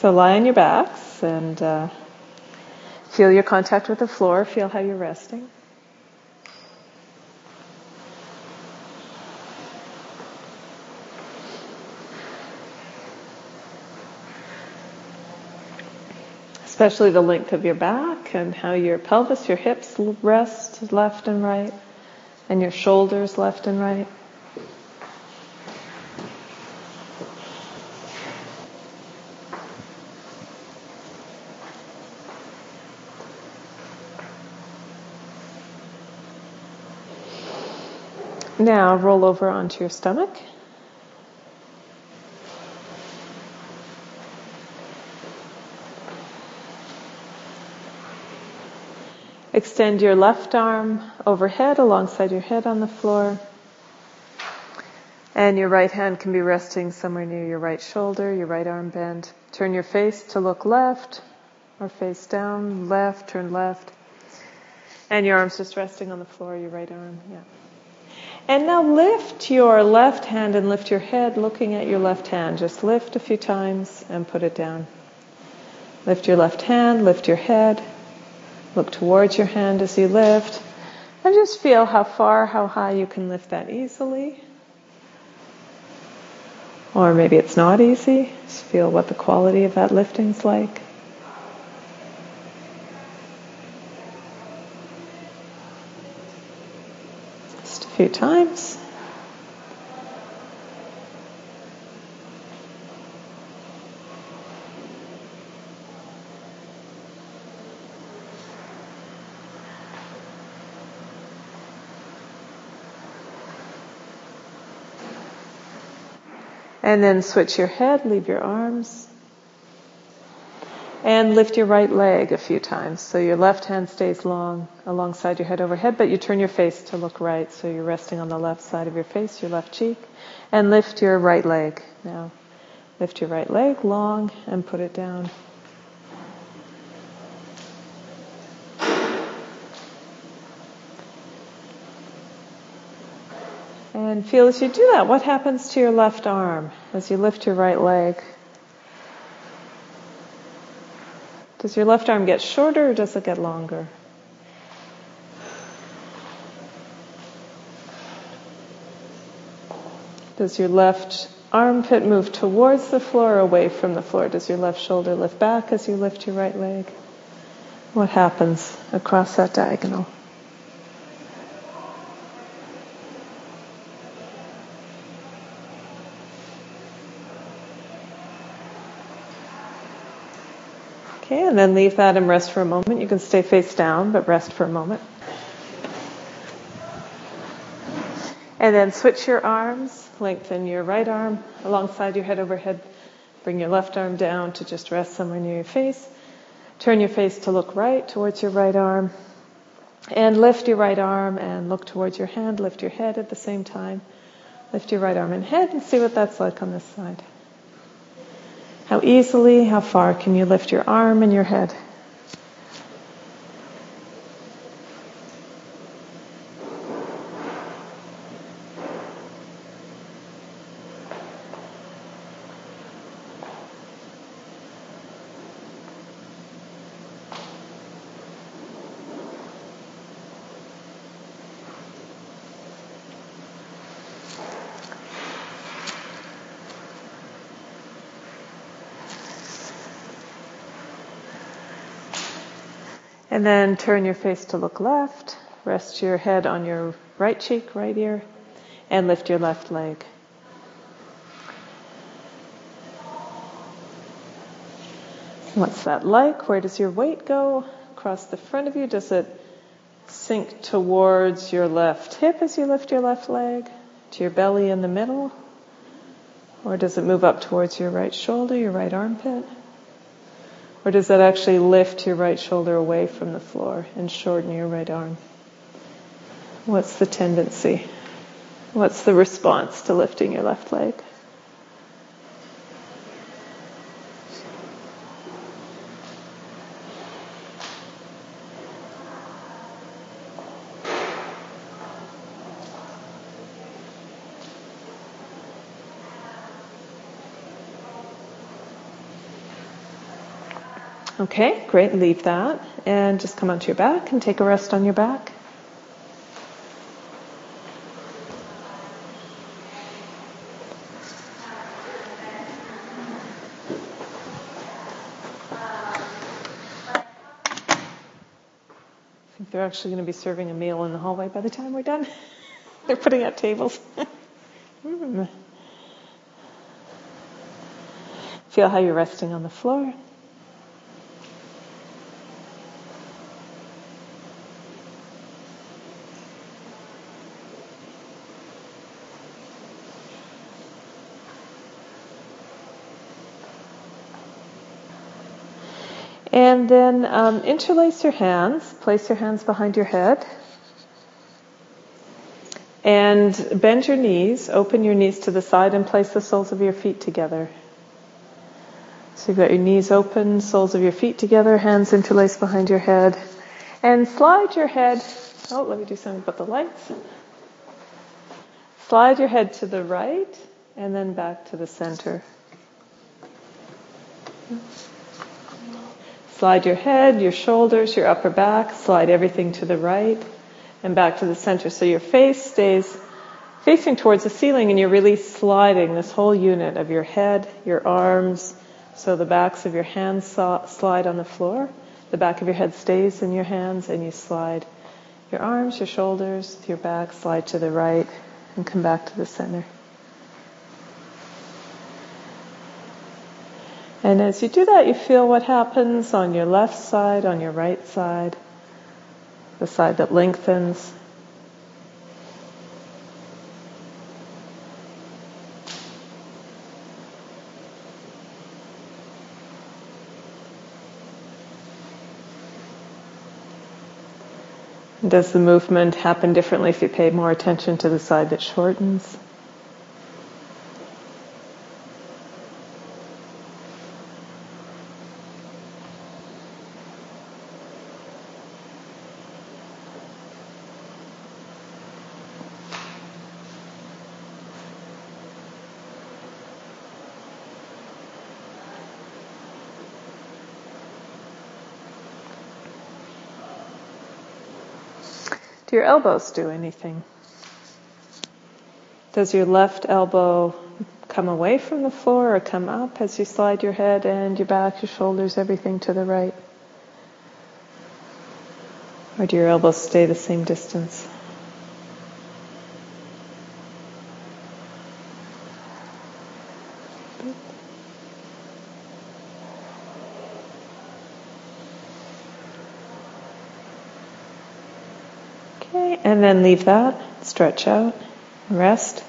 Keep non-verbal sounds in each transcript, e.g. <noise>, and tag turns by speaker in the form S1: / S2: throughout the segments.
S1: So lie on your backs and uh, feel your contact with the floor. Feel how you're resting. especially the length of your back and how your pelvis, your hips rest left and right, and your shoulders left and right. Now roll over onto your stomach. Extend your left arm overhead alongside your head on the floor. And your right hand can be resting somewhere near your right shoulder, your right arm bend. Turn your face to look left or face down, left, turn left. And your arms just resting on the floor, your right arm, yeah. And now lift your left hand and lift your head looking at your left hand. Just lift a few times and put it down. Lift your left hand, lift your head. Look towards your hand as you lift. And just feel how far, how high you can lift that easily. Or maybe it's not easy. Just feel what the quality of that lifting's like. Few times. And then switch your head, leave your arms. And lift your right leg a few times. So your left hand stays long alongside your head overhead, but you turn your face to look right. So you're resting on the left side of your face, your left cheek. And lift your right leg now. Lift your right leg long and put it down. And feel as you do that, what happens to your left arm as you lift your right leg? Does your left arm get shorter or does it get longer? Does your left armpit move towards the floor or away from the floor? Does your left shoulder lift back as you lift your right leg? What happens across that diagonal? And then leave that and rest for a moment. You can stay face down, but rest for a moment. And then switch your arms, lengthen your right arm alongside your head overhead. Bring your left arm down to just rest somewhere near your face. Turn your face to look right towards your right arm. And lift your right arm and look towards your hand. Lift your head at the same time. Lift your right arm and head and see what that's like on this side. How easily, how far can you lift your arm and your head? And then turn your face to look left. Rest your head on your right cheek, right ear, and lift your left leg. What's that like? Where does your weight go? Across the front of you? Does it sink towards your left hip as you lift your left leg? To your belly in the middle? Or does it move up towards your right shoulder, your right armpit? Or does that actually lift your right shoulder away from the floor and shorten your right arm? What's the tendency? What's the response to lifting your left leg? Okay, great. Leave that and just come onto your back and take a rest on your back. I think they're actually going to be serving a meal in the hallway by the time we're done. <laughs> they're putting out tables. <laughs> Feel how you're resting on the floor. And then um, interlace your hands, place your hands behind your head. And bend your knees, open your knees to the side, and place the soles of your feet together. So you've got your knees open, soles of your feet together, hands interlaced behind your head. And slide your head. Oh, let me do something about the lights. Slide your head to the right and then back to the center. Slide your head, your shoulders, your upper back, slide everything to the right and back to the center. So your face stays facing towards the ceiling and you're really sliding this whole unit of your head, your arms, so the backs of your hands slide on the floor. The back of your head stays in your hands and you slide your arms, your shoulders, your back, slide to the right and come back to the center. And as you do that, you feel what happens on your left side, on your right side, the side that lengthens. Does the movement happen differently if you pay more attention to the side that shortens? Elbows do anything? Does your left elbow come away from the floor or come up as you slide your head and your back, your shoulders, everything to the right? Or do your elbows stay the same distance? Okay, and then leave that, stretch out, rest.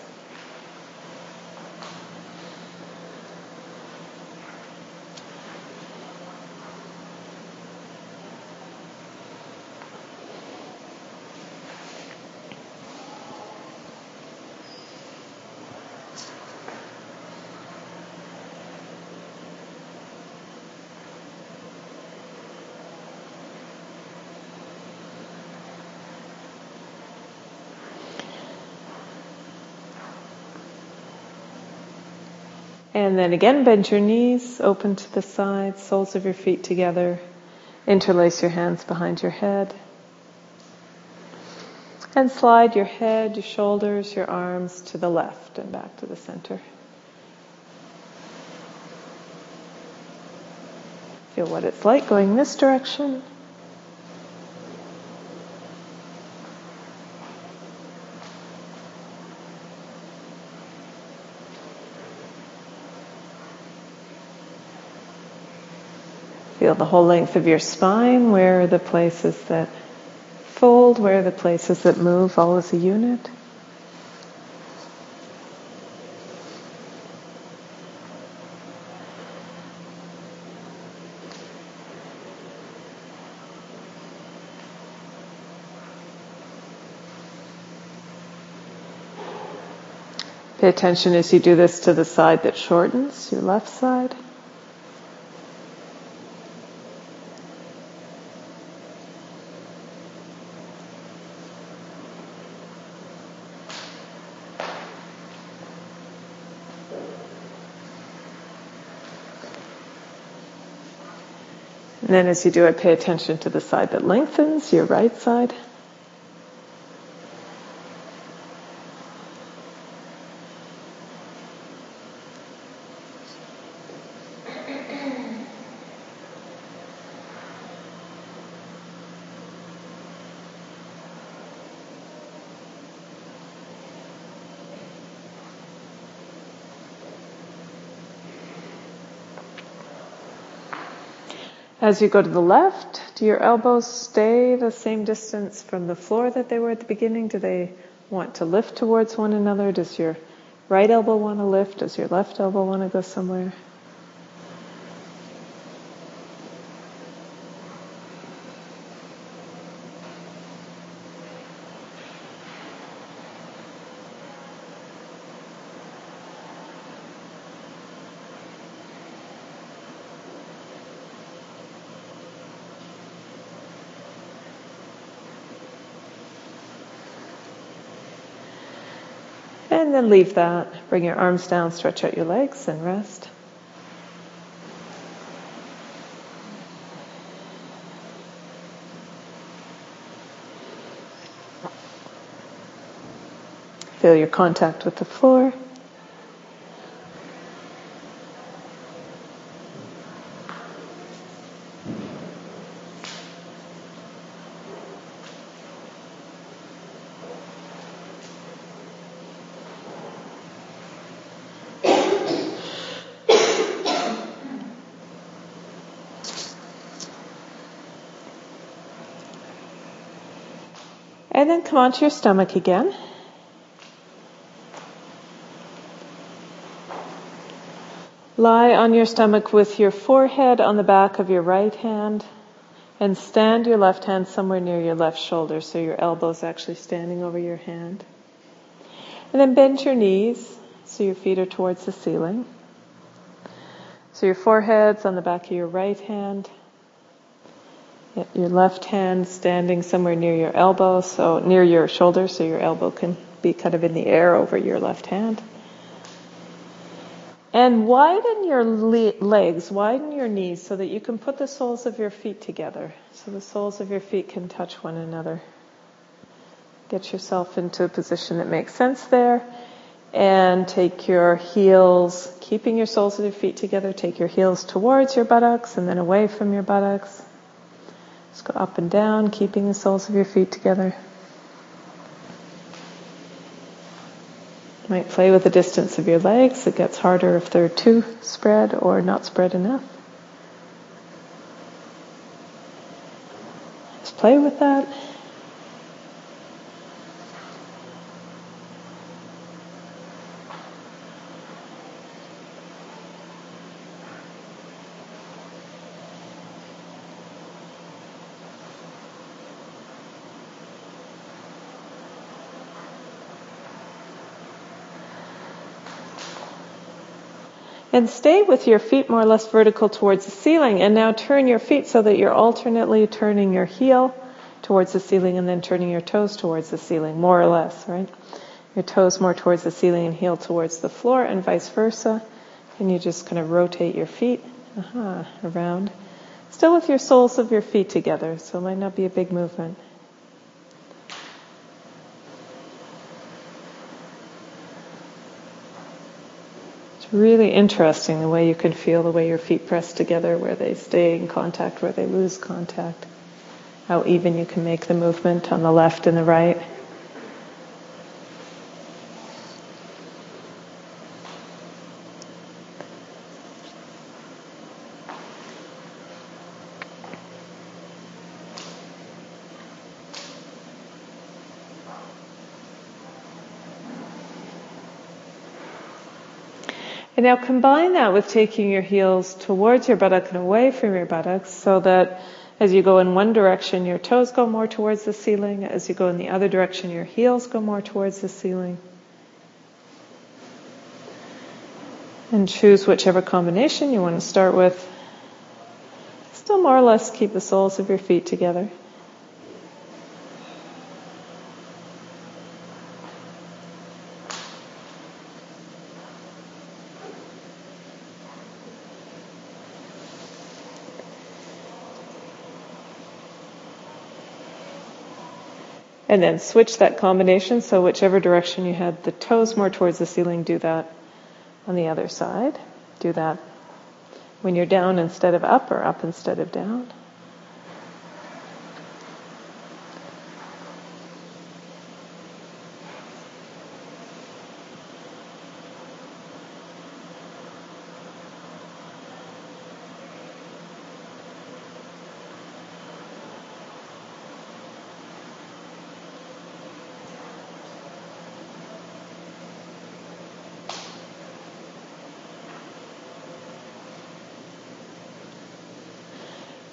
S1: And then again, bend your knees, open to the sides, soles of your feet together. Interlace your hands behind your head. And slide your head, your shoulders, your arms to the left and back to the center. Feel what it's like going this direction. Feel the whole length of your spine. Where are the places that fold? Where are the places that move all as a unit? Pay attention as you do this to the side that shortens, your left side. Then as you do it, pay attention to the side that lengthens, your right side. As you go to the left, do your elbows stay the same distance from the floor that they were at the beginning? Do they want to lift towards one another? Does your right elbow want to lift? Does your left elbow want to go somewhere? And then leave that. Bring your arms down, stretch out your legs, and rest. Feel your contact with the floor. And come onto your stomach again. Lie on your stomach with your forehead on the back of your right hand and stand your left hand somewhere near your left shoulder so your elbow is actually standing over your hand. And then bend your knees so your feet are towards the ceiling. So your forehead's on the back of your right hand your left hand standing somewhere near your elbow, so near your shoulder, so your elbow can be kind of in the air over your left hand. And widen your le- legs, widen your knees so that you can put the soles of your feet together. So the soles of your feet can touch one another. Get yourself into a position that makes sense there. And take your heels, keeping your soles of your feet together, take your heels towards your buttocks and then away from your buttocks. Just go up and down, keeping the soles of your feet together. You might play with the distance of your legs. It gets harder if they're too spread or not spread enough. Just play with that. And stay with your feet more or less vertical towards the ceiling. And now turn your feet so that you're alternately turning your heel towards the ceiling and then turning your toes towards the ceiling, more or less, right? Your toes more towards the ceiling and heel towards the floor and vice versa. And you just kind of rotate your feet uh-huh, around. Still with your soles of your feet together, so it might not be a big movement. Really interesting the way you can feel the way your feet press together, where they stay in contact, where they lose contact. How even you can make the movement on the left and the right. And now combine that with taking your heels towards your buttock and away from your buttocks so that as you go in one direction, your toes go more towards the ceiling. As you go in the other direction, your heels go more towards the ceiling. And choose whichever combination you want to start with. Still more or less keep the soles of your feet together. And then switch that combination. So whichever direction you had the toes more towards the ceiling, do that on the other side. Do that when you're down instead of up or up instead of down.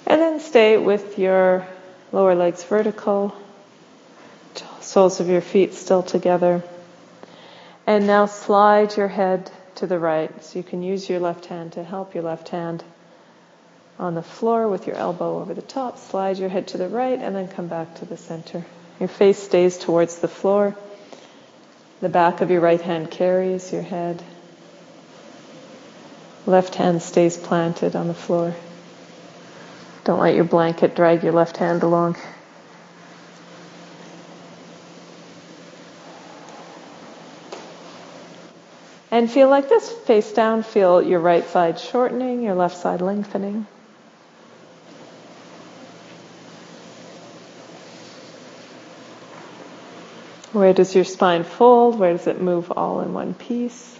S1: And then stay with your lower legs vertical, soles of your feet still together. And now slide your head to the right. So you can use your left hand to help your left hand on the floor with your elbow over the top. Slide your head to the right and then come back to the center. Your face stays towards the floor. The back of your right hand carries your head. Left hand stays planted on the floor. Don't let your blanket drag your left hand along. And feel like this, face down, feel your right side shortening, your left side lengthening. Where does your spine fold? Where does it move all in one piece?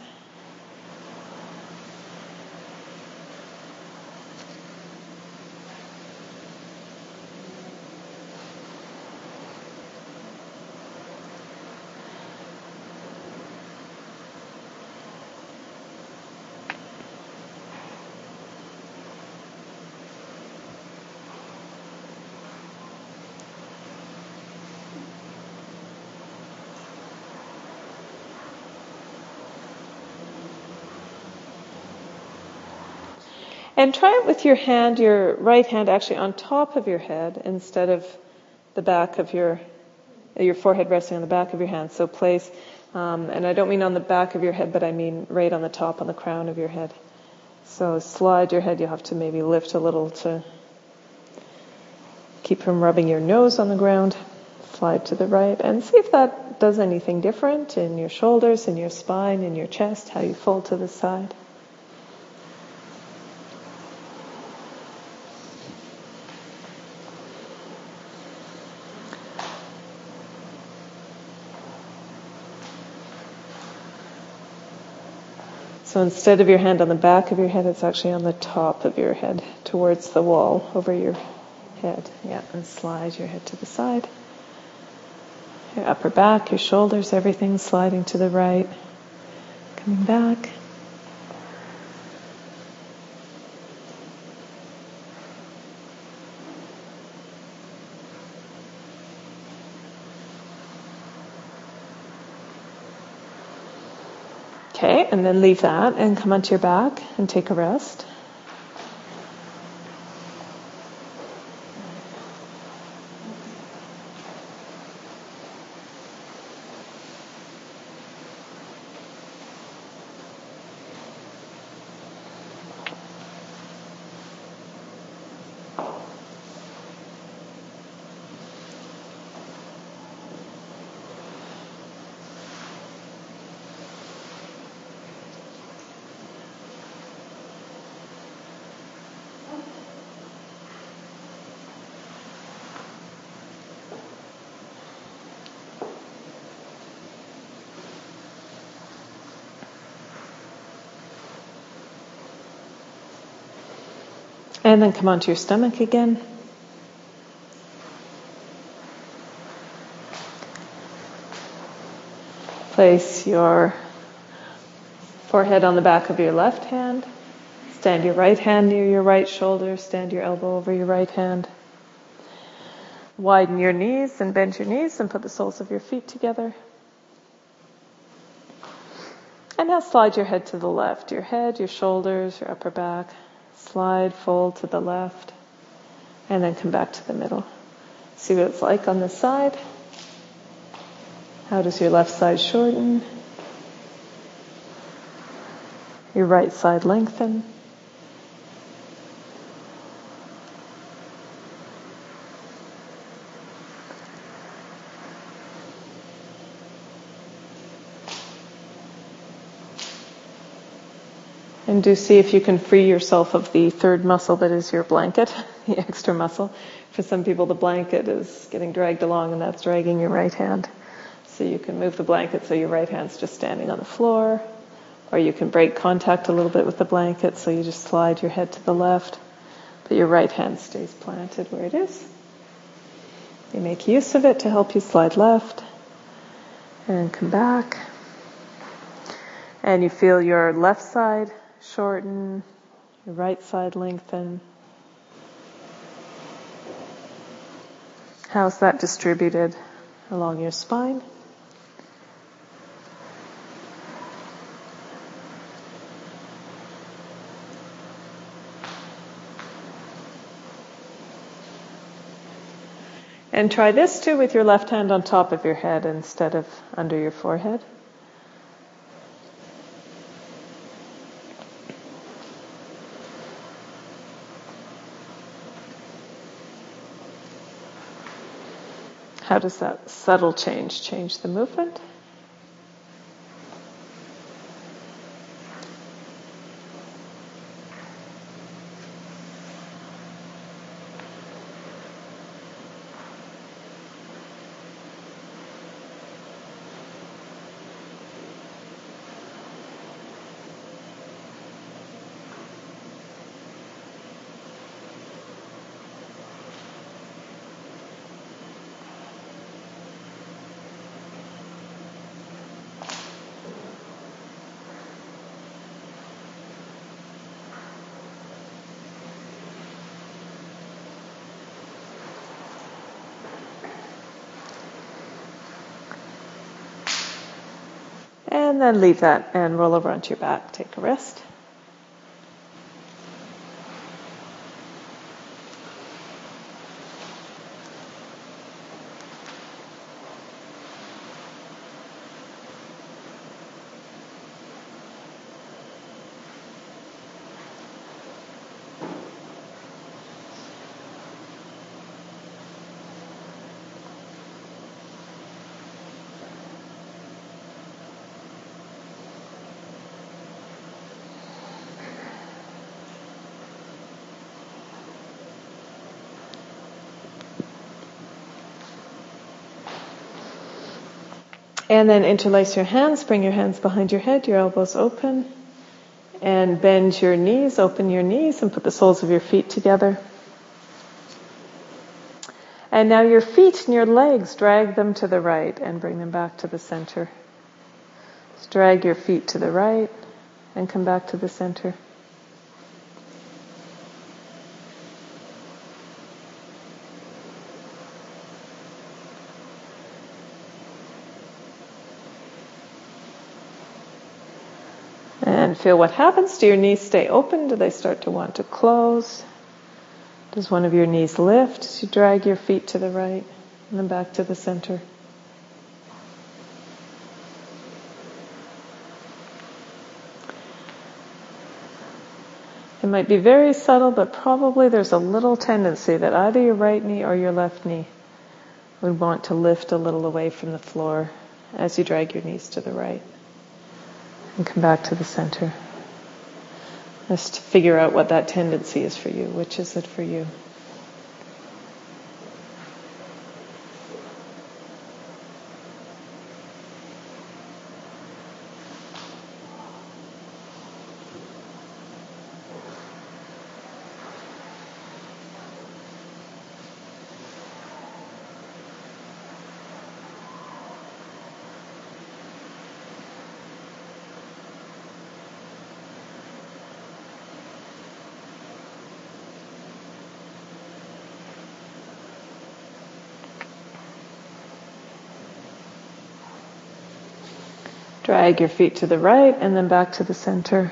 S1: And try it with your hand, your right hand actually on top of your head instead of the back of your, your forehead resting on the back of your hand. So place, um, and I don't mean on the back of your head, but I mean right on the top, on the crown of your head. So slide your head. You'll have to maybe lift a little to keep from rubbing your nose on the ground. Slide to the right and see if that does anything different in your shoulders, in your spine, in your chest, how you fold to the side. So instead of your hand on the back of your head, it's actually on the top of your head, towards the wall, over your head. Yeah, and slide your head to the side. Your upper back, your shoulders, everything sliding to the right. Coming back. Okay, and then leave that and come onto your back and take a rest. And then come onto your stomach again. Place your forehead on the back of your left hand. Stand your right hand near your right shoulder. Stand your elbow over your right hand. Widen your knees and bend your knees and put the soles of your feet together. And now slide your head to the left. Your head, your shoulders, your upper back. Slide, fold to the left, and then come back to the middle. See what it's like on this side. How does your left side shorten? Your right side lengthen. And do see if you can free yourself of the third muscle that is your blanket, <laughs> the extra muscle. For some people, the blanket is getting dragged along and that's dragging your right hand. So you can move the blanket so your right hand's just standing on the floor. Or you can break contact a little bit with the blanket so you just slide your head to the left, but your right hand stays planted where it is. You make use of it to help you slide left and come back. And you feel your left side shorten, your right side lengthen. How's that distributed along your spine? And try this too with your left hand on top of your head instead of under your forehead. How does that subtle change change the movement? And leave that and roll over onto your back. Take a rest. And then interlace your hands, bring your hands behind your head, your elbows open, and bend your knees, open your knees, and put the soles of your feet together. And now your feet and your legs, drag them to the right and bring them back to the center. Just drag your feet to the right and come back to the center. And feel what happens. Do your knees stay open? Do they start to want to close? Does one of your knees lift as you drag your feet to the right and then back to the center? It might be very subtle, but probably there's a little tendency that either your right knee or your left knee would want to lift a little away from the floor as you drag your knees to the right and come back to the center. Just figure out what that tendency is for you. Which is it for you? Drag your feet to the right and then back to the center.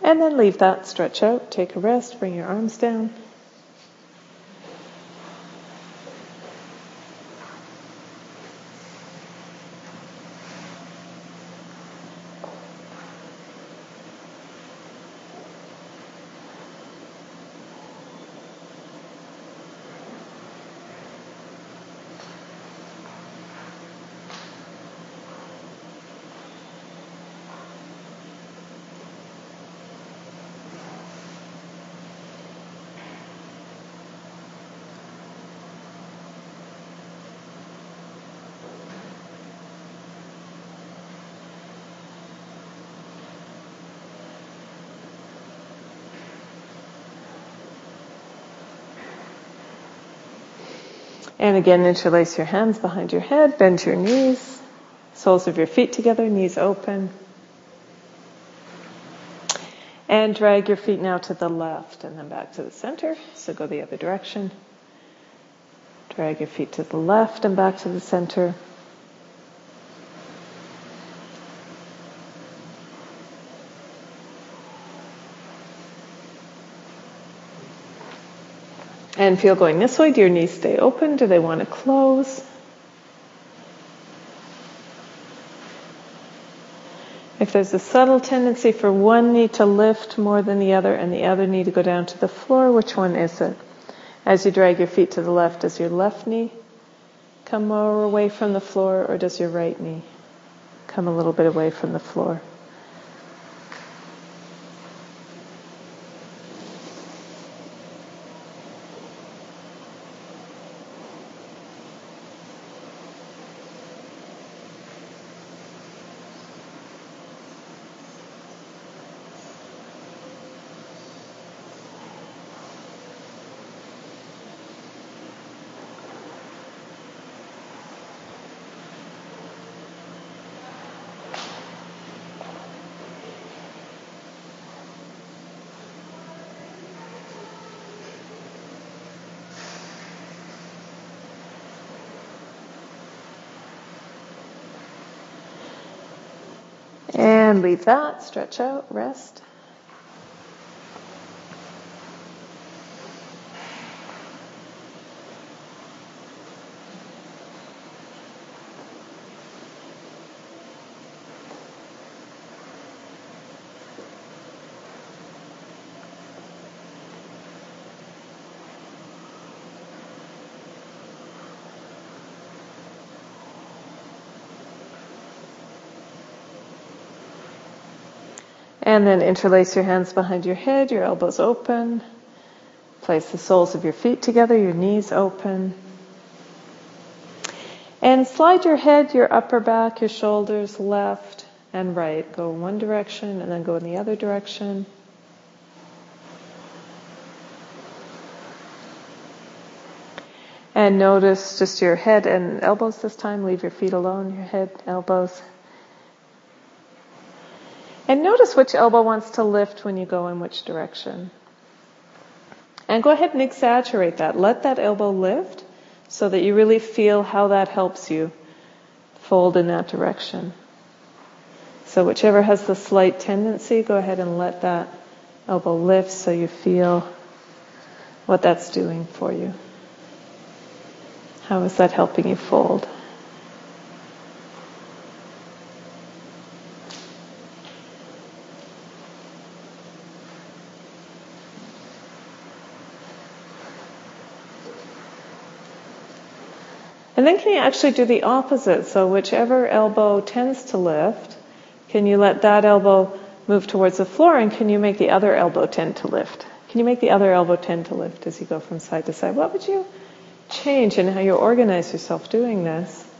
S1: And then leave that, stretch out, take a rest, bring your arms down. And again, interlace your hands behind your head, bend your knees, soles of your feet together, knees open. And drag your feet now to the left and then back to the center. So go the other direction. Drag your feet to the left and back to the center. And feel going this way. Do your knees stay open? Do they want to close? If there's a subtle tendency for one knee to lift more than the other and the other knee to go down to the floor, which one is it? As you drag your feet to the left, does your left knee come more away from the floor or does your right knee come a little bit away from the floor? And leave that, stretch out, rest. And then interlace your hands behind your head, your elbows open. Place the soles of your feet together, your knees open. And slide your head, your upper back, your shoulders left and right. Go one direction and then go in the other direction. And notice just your head and elbows this time. Leave your feet alone, your head, elbows. And notice which elbow wants to lift when you go in which direction. And go ahead and exaggerate that. Let that elbow lift so that you really feel how that helps you fold in that direction. So whichever has the slight tendency, go ahead and let that elbow lift so you feel what that's doing for you. How is that helping you fold? And then can you actually do the opposite? So whichever elbow tends to lift, can you let that elbow move towards the floor and can you make the other elbow tend to lift? Can you make the other elbow tend to lift as you go from side to side? What would you change in how you organize yourself doing this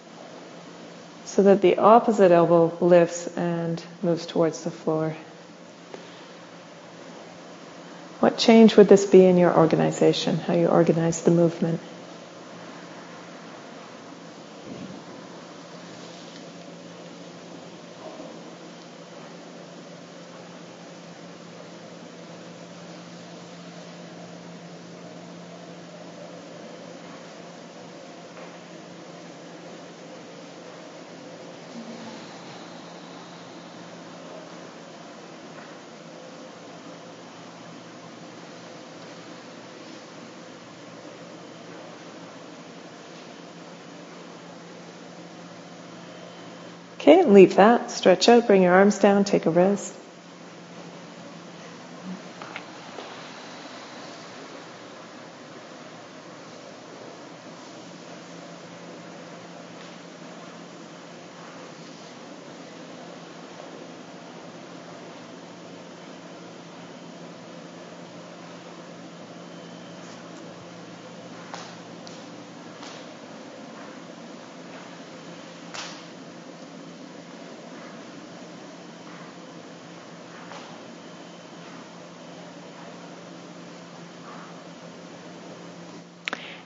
S1: so that the opposite elbow lifts and moves towards the floor? What change would this be in your organization, how you organize the movement? Okay, leave that. Stretch out, bring your arms down, take a rest.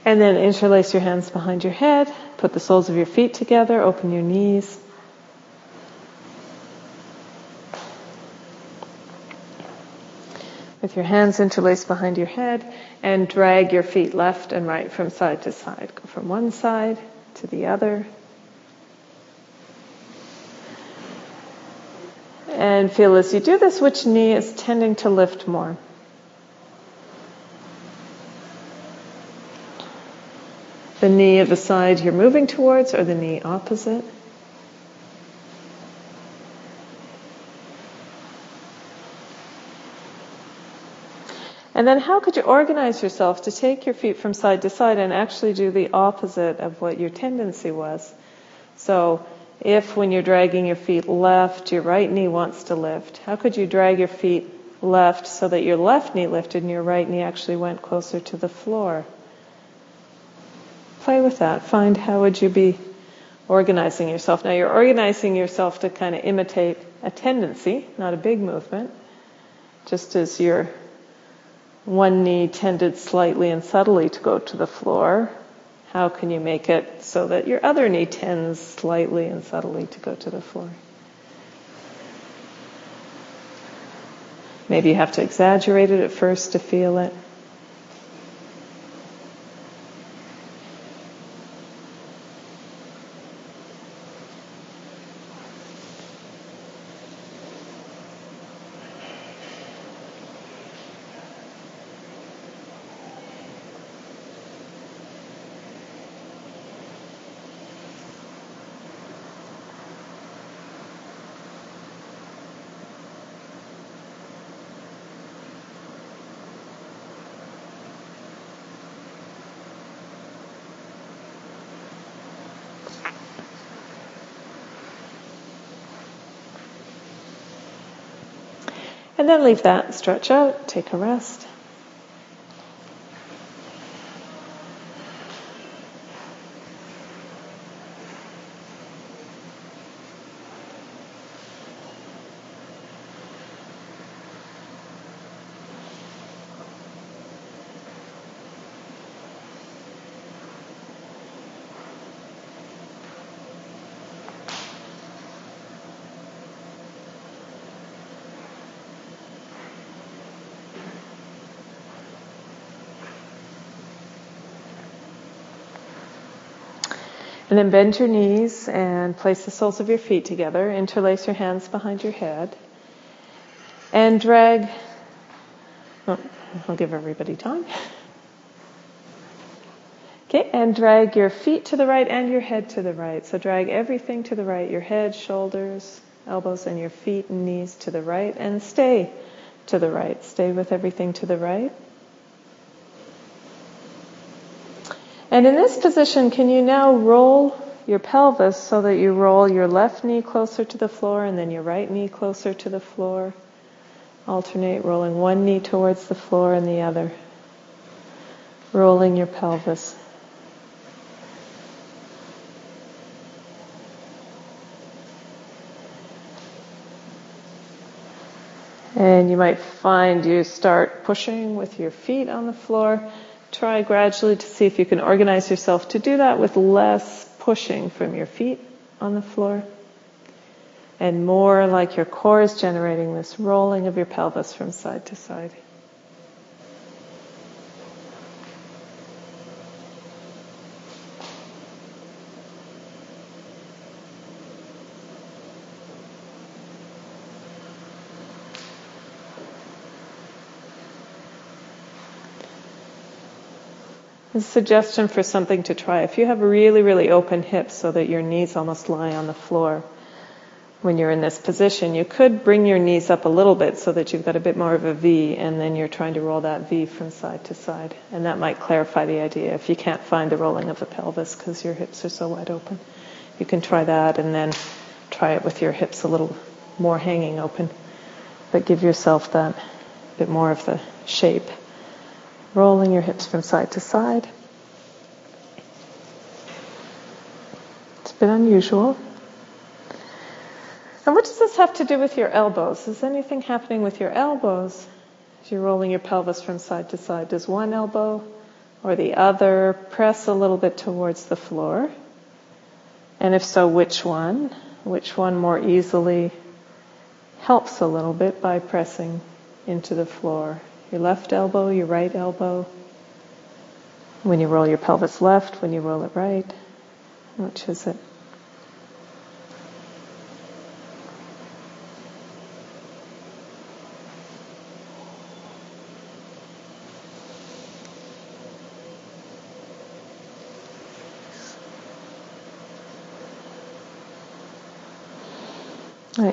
S1: And then interlace your hands behind your head. Put the soles of your feet together. Open your knees. With your hands interlaced behind your head and drag your feet left and right from side to side. Go from one side to the other. And feel as you do this, which knee is tending to lift more. Knee of the side you're moving towards or the knee opposite. And then how could you organize yourself to take your feet from side to side and actually do the opposite of what your tendency was? So if when you're dragging your feet left, your right knee wants to lift, how could you drag your feet left so that your left knee lifted and your right knee actually went closer to the floor? Play with that. Find how would you be organizing yourself. Now you're organizing yourself to kind of imitate a tendency, not a big movement. Just as your one knee tended slightly and subtly to go to the floor, how can you make it so that your other knee tends slightly and subtly to go to the floor? Maybe you have to exaggerate it at first to feel it. And then leave that, stretch out, take a rest. And then bend your knees and place the soles of your feet together. Interlace your hands behind your head. And drag, oh, I'll give everybody time. Okay, and drag your feet to the right and your head to the right. So drag everything to the right, your head, shoulders, elbows, and your feet and knees to the right, and stay to the right. Stay with everything to the right. And in this position, can you now roll your pelvis so that you roll your left knee closer to the floor and then your right knee closer to the floor? Alternate rolling one knee towards the floor and the other. Rolling your pelvis. And you might find you start pushing with your feet on the floor try gradually to see if you can organize yourself to do that with less pushing from your feet on the floor and more like your core is generating this rolling of your pelvis from side to side. A suggestion for something to try. If you have really, really open hips so that your knees almost lie on the floor when you're in this position, you could bring your knees up a little bit so that you've got a bit more of a V and then you're trying to roll that V from side to side. And that might clarify the idea if you can't find the rolling of the pelvis because your hips are so wide open. You can try that and then try it with your hips a little more hanging open. But give yourself that bit more of the shape rolling your hips from side to side. It's a bit unusual. And what does this have to do with your elbows? Is anything happening with your elbows as you're rolling your pelvis from side to side? Does one elbow or the other, press a little bit towards the floor. And if so, which one? Which one more easily helps a little bit by pressing into the floor? Your left elbow, your right elbow. When you roll your pelvis left, when you roll it right, which is it?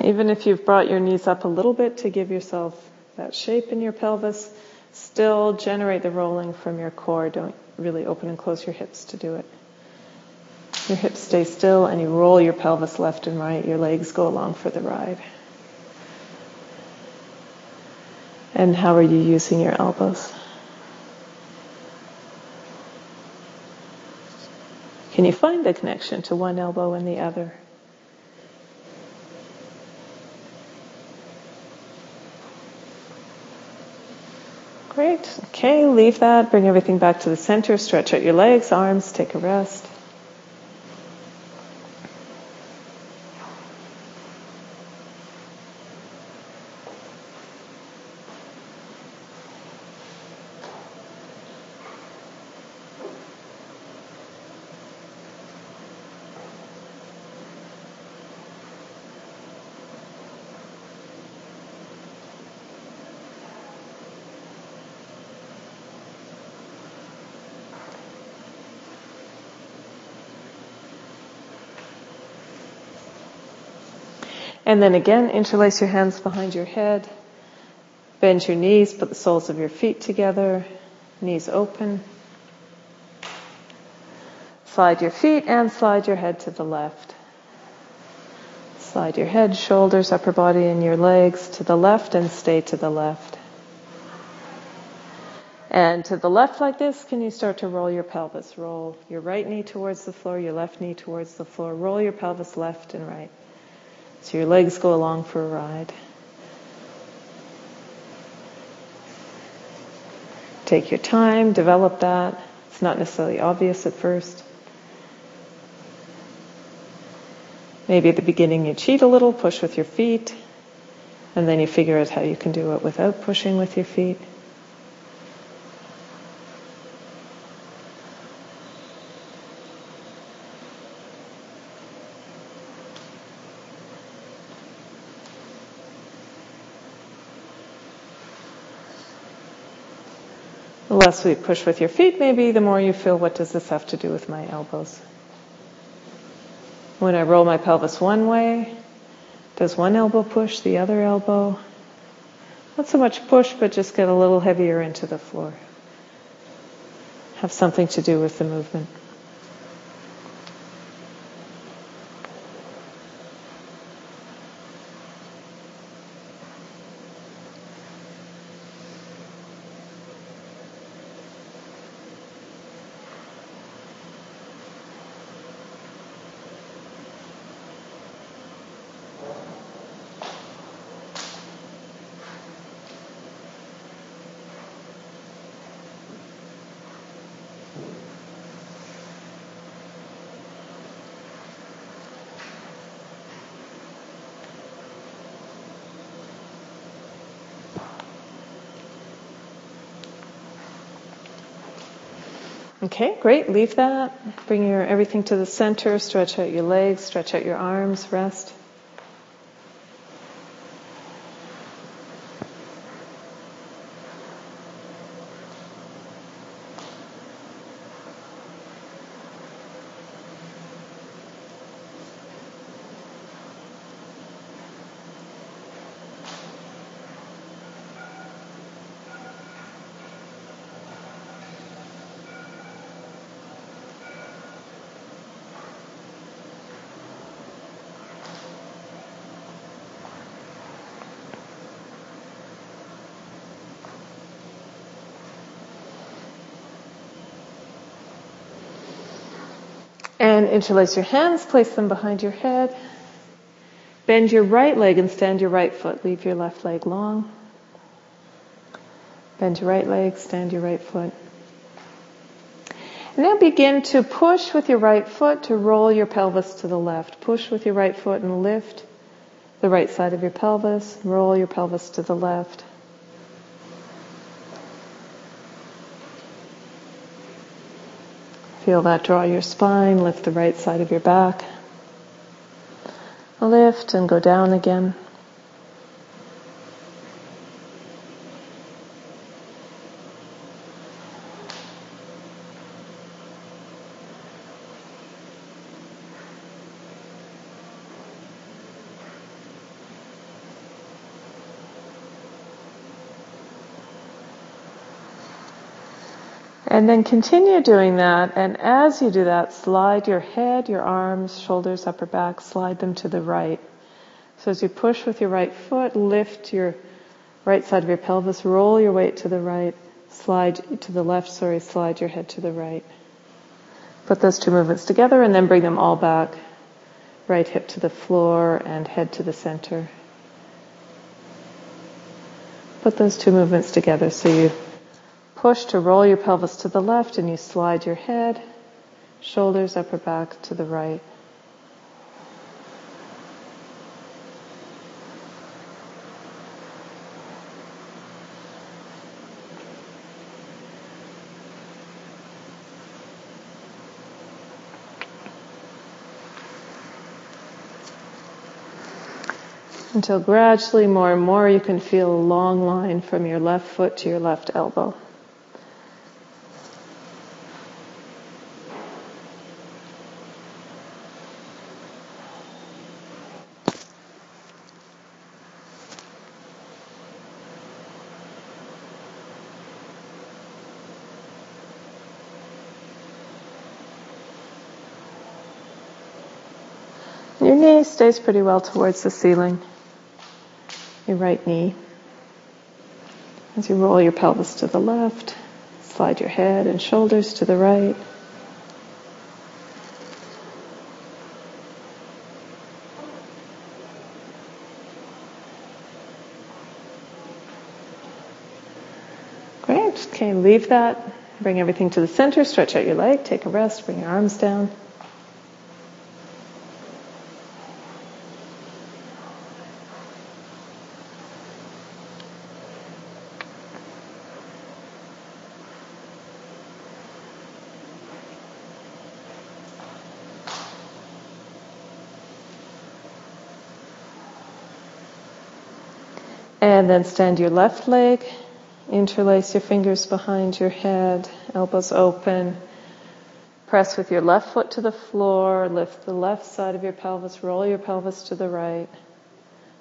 S1: Even if you've brought your knees up a little bit to give yourself that shape in your pelvis, still generate the rolling from your core. Don't really open and close your hips to do it. Your hips stay still and you roll your pelvis left and right. Your legs go along for the ride. And how are you using your elbows? Can you find the connection to one elbow and the other? Great. Okay, leave that. Bring everything back to the center. Stretch out your legs, arms, take a rest. And then again, interlace your hands behind your head. Bend your knees, put the soles of your feet together, knees open. Slide your feet and slide your head to the left. Slide your head, shoulders, upper body, and your legs to the left and stay to the left. And to the left like this, can you start to roll your pelvis? Roll your right knee towards the floor, your left knee towards the floor. Roll your pelvis left and right. So your legs go along for a ride. Take your time, develop that. It's not necessarily obvious at first. Maybe at the beginning you cheat a little, push with your feet, and then you figure out how you can do it without pushing with your feet. Less we push with your feet, maybe the more you feel, what does this have to do with my elbows? When I roll my pelvis one way, does one elbow push the other elbow? Not so much push, but just get a little heavier into the floor. Have something to do with the movement. Okay, great. Leave that. Bring your everything to the center. Stretch out your legs. Stretch out your arms. Rest. And interlace your hands, place them behind your head. Bend your right leg and stand your right foot. Leave your left leg long. Bend your right leg, stand your right foot. And Now begin to push with your right foot to roll your pelvis to the left. Push with your right foot and lift the right side of your pelvis. Roll your pelvis to the left. Feel that draw your spine, lift the right side of your back. Lift and go down again. And then continue doing that. And as you do that, slide your head, your arms, shoulders, upper back, slide them to the right. So as you push with your right foot, lift your right side of your pelvis, roll your weight to the right, slide to the left, sorry, slide your head to the right. Put those two movements together and then bring them all back. Right hip to the floor and head to the center. Put those two movements together so you push to roll your pelvis to the left and you slide your head, shoulders, upper back to the right. Until gradually more and more you can feel a long line from your left foot to your left elbow. Your knee stays pretty well towards the ceiling. Your right knee. As you roll your pelvis to the left, slide your head and shoulders to the right. Great. Okay, leave that. Bring everything to the center. Stretch out your leg. Take a rest. Bring your arms down. And stand your left leg, interlace your fingers behind your head, elbows open. Press with your left foot to the floor, lift the left side of your pelvis, roll your pelvis to the right.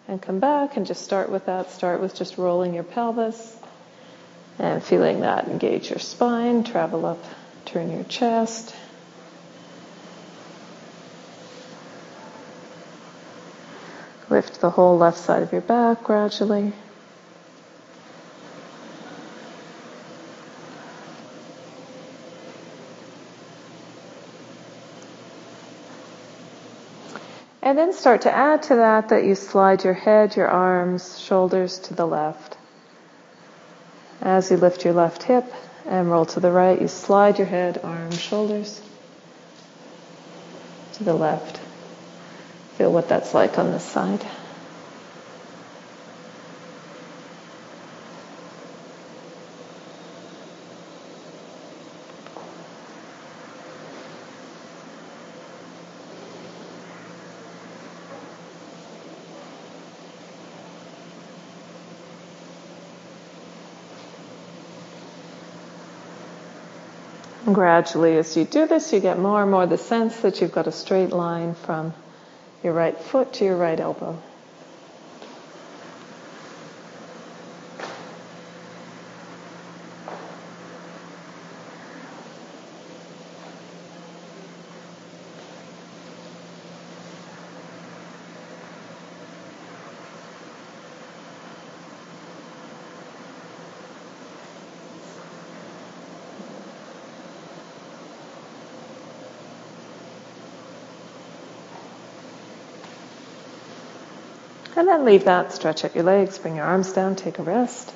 S1: And come back and just start with that. Start with just rolling your pelvis and feeling that engage your spine, travel up, turn your chest. Lift the whole left side of your back gradually. And then start to add to that that you slide your head, your arms, shoulders to the left. As you lift your left hip and roll to the right, you slide your head, arms, shoulders to the left. Feel what that's like on this side. Gradually, as you do this, you get more and more the sense that you've got a straight line from your right foot to your right elbow. And then leave that, stretch out your legs, bring your arms down, take a rest.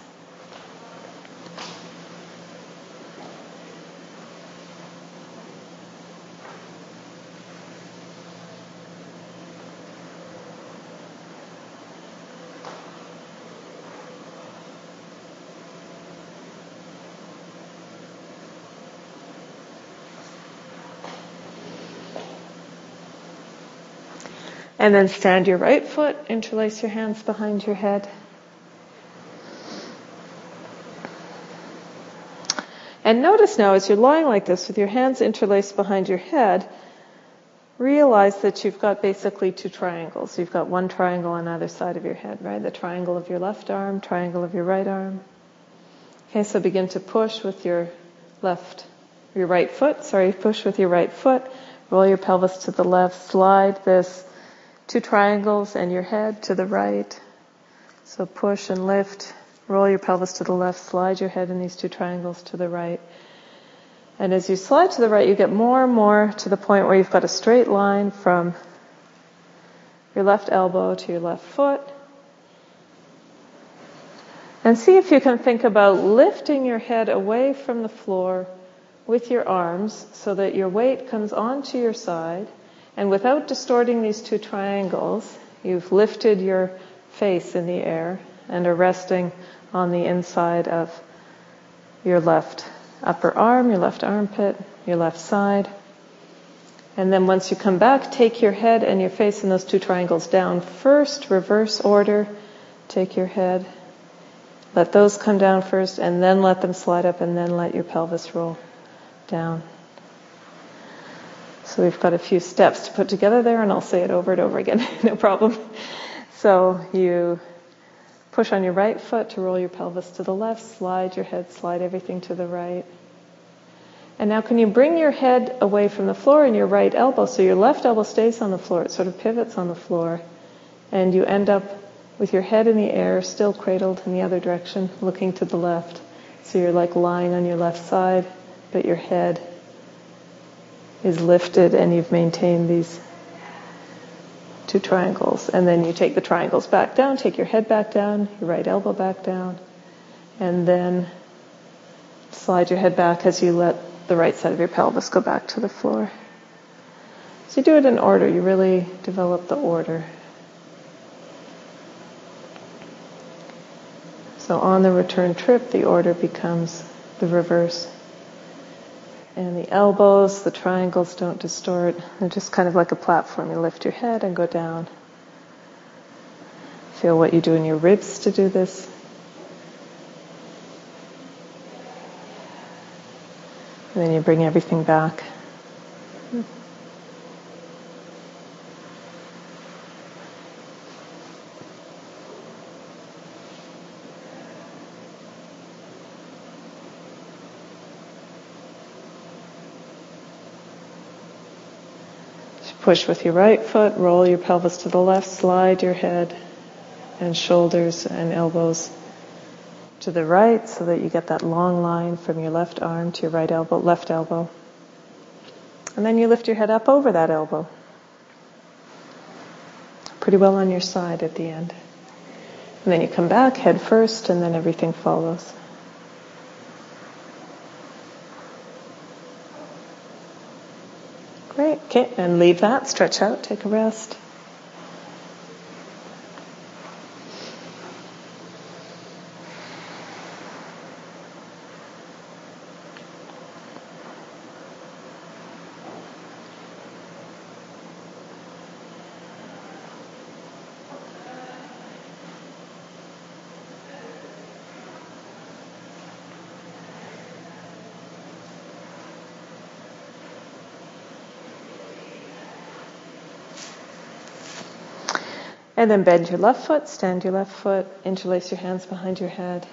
S1: And then stand your right foot, interlace your hands behind your head. And notice now, as you're lying like this with your hands interlaced behind your head, realize that you've got basically two triangles. You've got one triangle on either side of your head, right? The triangle of your left arm, triangle of your right arm. Okay, so begin to push with your left, your right foot, sorry, push with your right foot, roll your pelvis to the left, slide this two triangles and your head to the right. So push and lift, roll your pelvis to the left, slide your head in these two triangles to the right. And as you slide to the right, you get more and more to the point where you've got a straight line from your left elbow to your left foot. And see if you can think about lifting your head away from the floor with your arms so that your weight comes onto your side and without distorting these two triangles, you've lifted your face in the air and are resting on the inside of your left upper arm, your left armpit, your left side. And then once you come back, take your head and your face in those two triangles down first, reverse order. Take your head, let those come down first, and then let them slide up, and then let your pelvis roll down. So we've got a few steps to put together there, and I'll say it over and over again, <laughs> no problem. So you push on your right foot to roll your pelvis to the left, slide your head, slide everything to the right. And now can you bring your head away from the floor and your right elbow so your left elbow stays on the floor, it sort of pivots on the floor, and you end up with your head in the air, still cradled in the other direction, looking to the left. So you're like lying on your left side, but your head is lifted and you've maintained these two triangles. And then you take the triangles back down, take your head back down, your right elbow back down, and then slide your head back as you let the right side of your pelvis go back to the floor. So you do it in order, you really develop the order. So on the return trip, the order becomes the reverse. And the elbows, the triangles don't distort. They're just kind of like a platform. You lift your head and go down. Feel what you do in your ribs to do this. And then you bring everything back. Push with your right foot, roll your pelvis to the left, slide your head and shoulders and elbows to the right so that you get that long line from your left arm to your right elbow, left elbow. And then you lift your head up over that elbow. Pretty well on your side at the end. And then you come back head first and then everything follows. Great. Okay, and leave that, stretch out, take a rest. And then bend your left foot, stand your left foot, interlace your hands behind your head.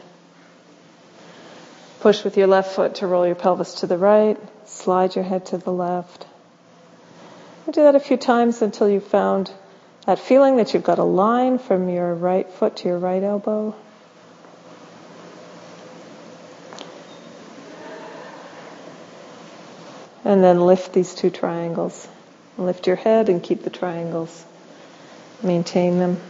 S1: Push with your left foot to roll your pelvis to the right, slide your head to the left. And do that a few times until you've found that feeling that you've got a line from your right foot to your right elbow. And then lift these two triangles. Lift your head and keep the triangles maintain them.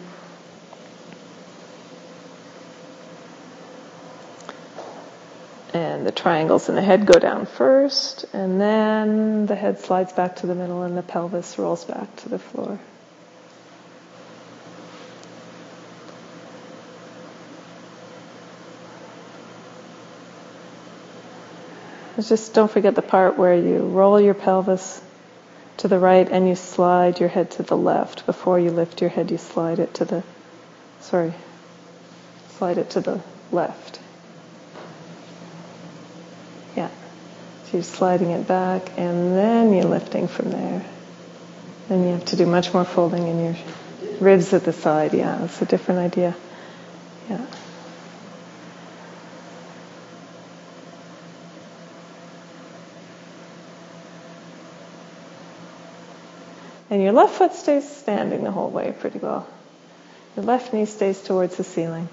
S1: And the triangles in the head go down first, and then the head slides back to the middle and the pelvis rolls back to the floor. Just don't forget the part where you roll your pelvis to the right and you slide your head to the left. Before you lift your head, you slide it to the, sorry, slide it to the left. Yeah. So you're sliding it back and then you're lifting from there. Then you have to do much more folding in your ribs at the side. Yeah, it's a different idea. Yeah. And your left foot stays standing the whole way pretty well. Your left knee stays towards the ceiling.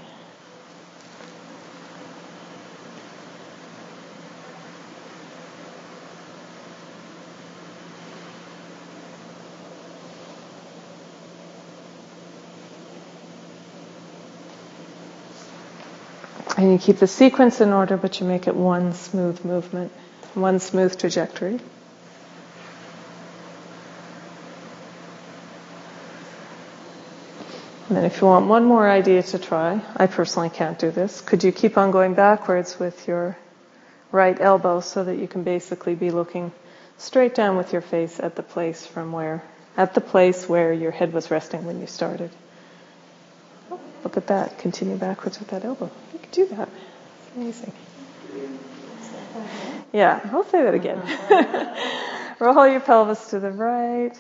S1: And you keep the sequence in order, but you make it one smooth movement, one smooth trajectory. And then if you want one more idea to try, I personally can't do this. Could you keep on going backwards with your right elbow so that you can basically be looking straight down with your face at the place from where, at the place where your head was resting when you started. Oh, look at that. Continue backwards with that elbow. You can do that. It's amazing. Yeah, I'll say that again. <laughs> Roll your pelvis to the right.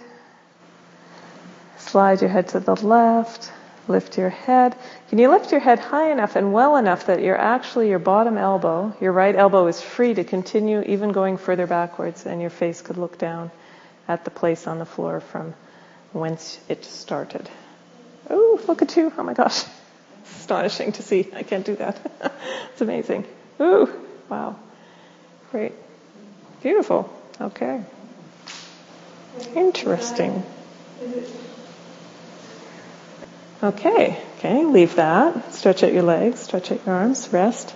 S1: Slide your head to the left. Lift your head. Can you lift your head high enough and well enough that you're actually your bottom elbow, your right elbow is free to continue even going further backwards and your face could look down at the place on the floor from whence it started. Oh, look at you. Oh my gosh. <laughs> Astonishing to see. I can't do that. <laughs> it's amazing. Ooh, wow. Great. Beautiful. Okay. Interesting. Okay, okay, leave that. Stretch out your legs, stretch out your arms, rest.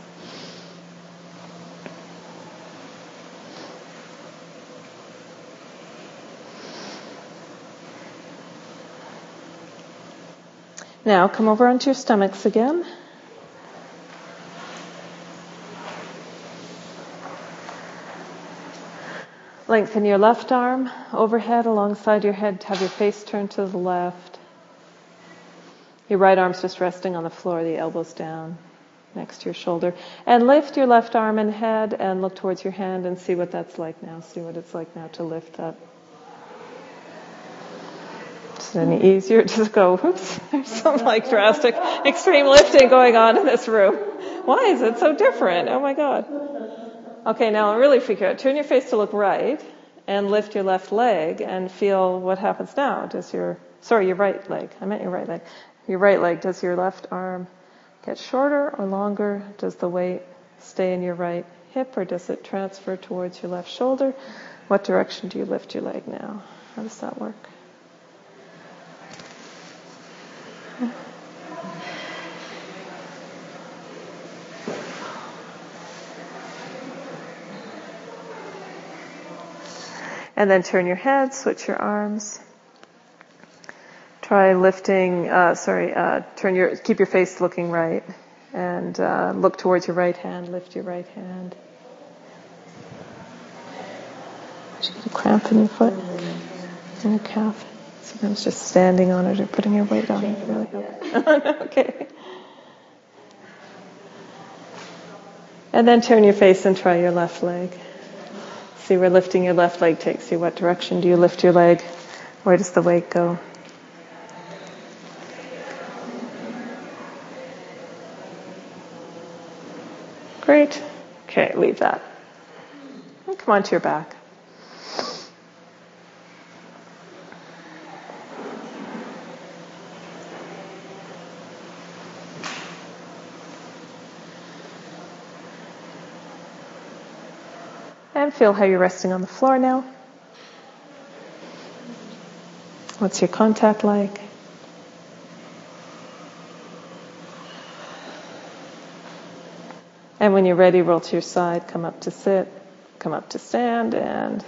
S1: Now come over onto your stomachs again. Lengthen your left arm overhead alongside your head. Have your face turned to the left. Your right arm's just resting on the floor, the elbows down next to your shoulder. And lift your left arm and head and look towards your hand and see what that's like now. See what it's like now to lift up. Is it any easier to just go, whoops, <laughs> there's some like drastic, extreme lifting going on in this room. Why is it so different? Oh my God. Okay, now really freak you out. Turn your face to look right and lift your left leg and feel what happens now. Does your, sorry, your right leg. I meant your right leg. Your right leg, does your left arm get shorter or longer? Does the weight stay in your right hip or does it transfer towards your left shoulder? What direction do you lift your leg now? How does that work? And then turn your head, switch your arms. Try lifting, uh, sorry, uh, turn your, keep your face looking right and uh, look towards your right hand, lift your right hand. Did you get a cramp in your foot? In your calf? Sometimes just standing on it or putting your weight on it really helps. <laughs> okay. And then turn your face and try your left leg. See where lifting your left leg takes you. What direction do you lift your leg? Where does the weight go? Great. Okay, leave that. And come onto your back. And feel how you're resting on the floor now. What's your contact like? And when you're ready, roll to your side, come up to sit, come up to stand, and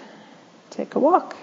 S1: take a walk.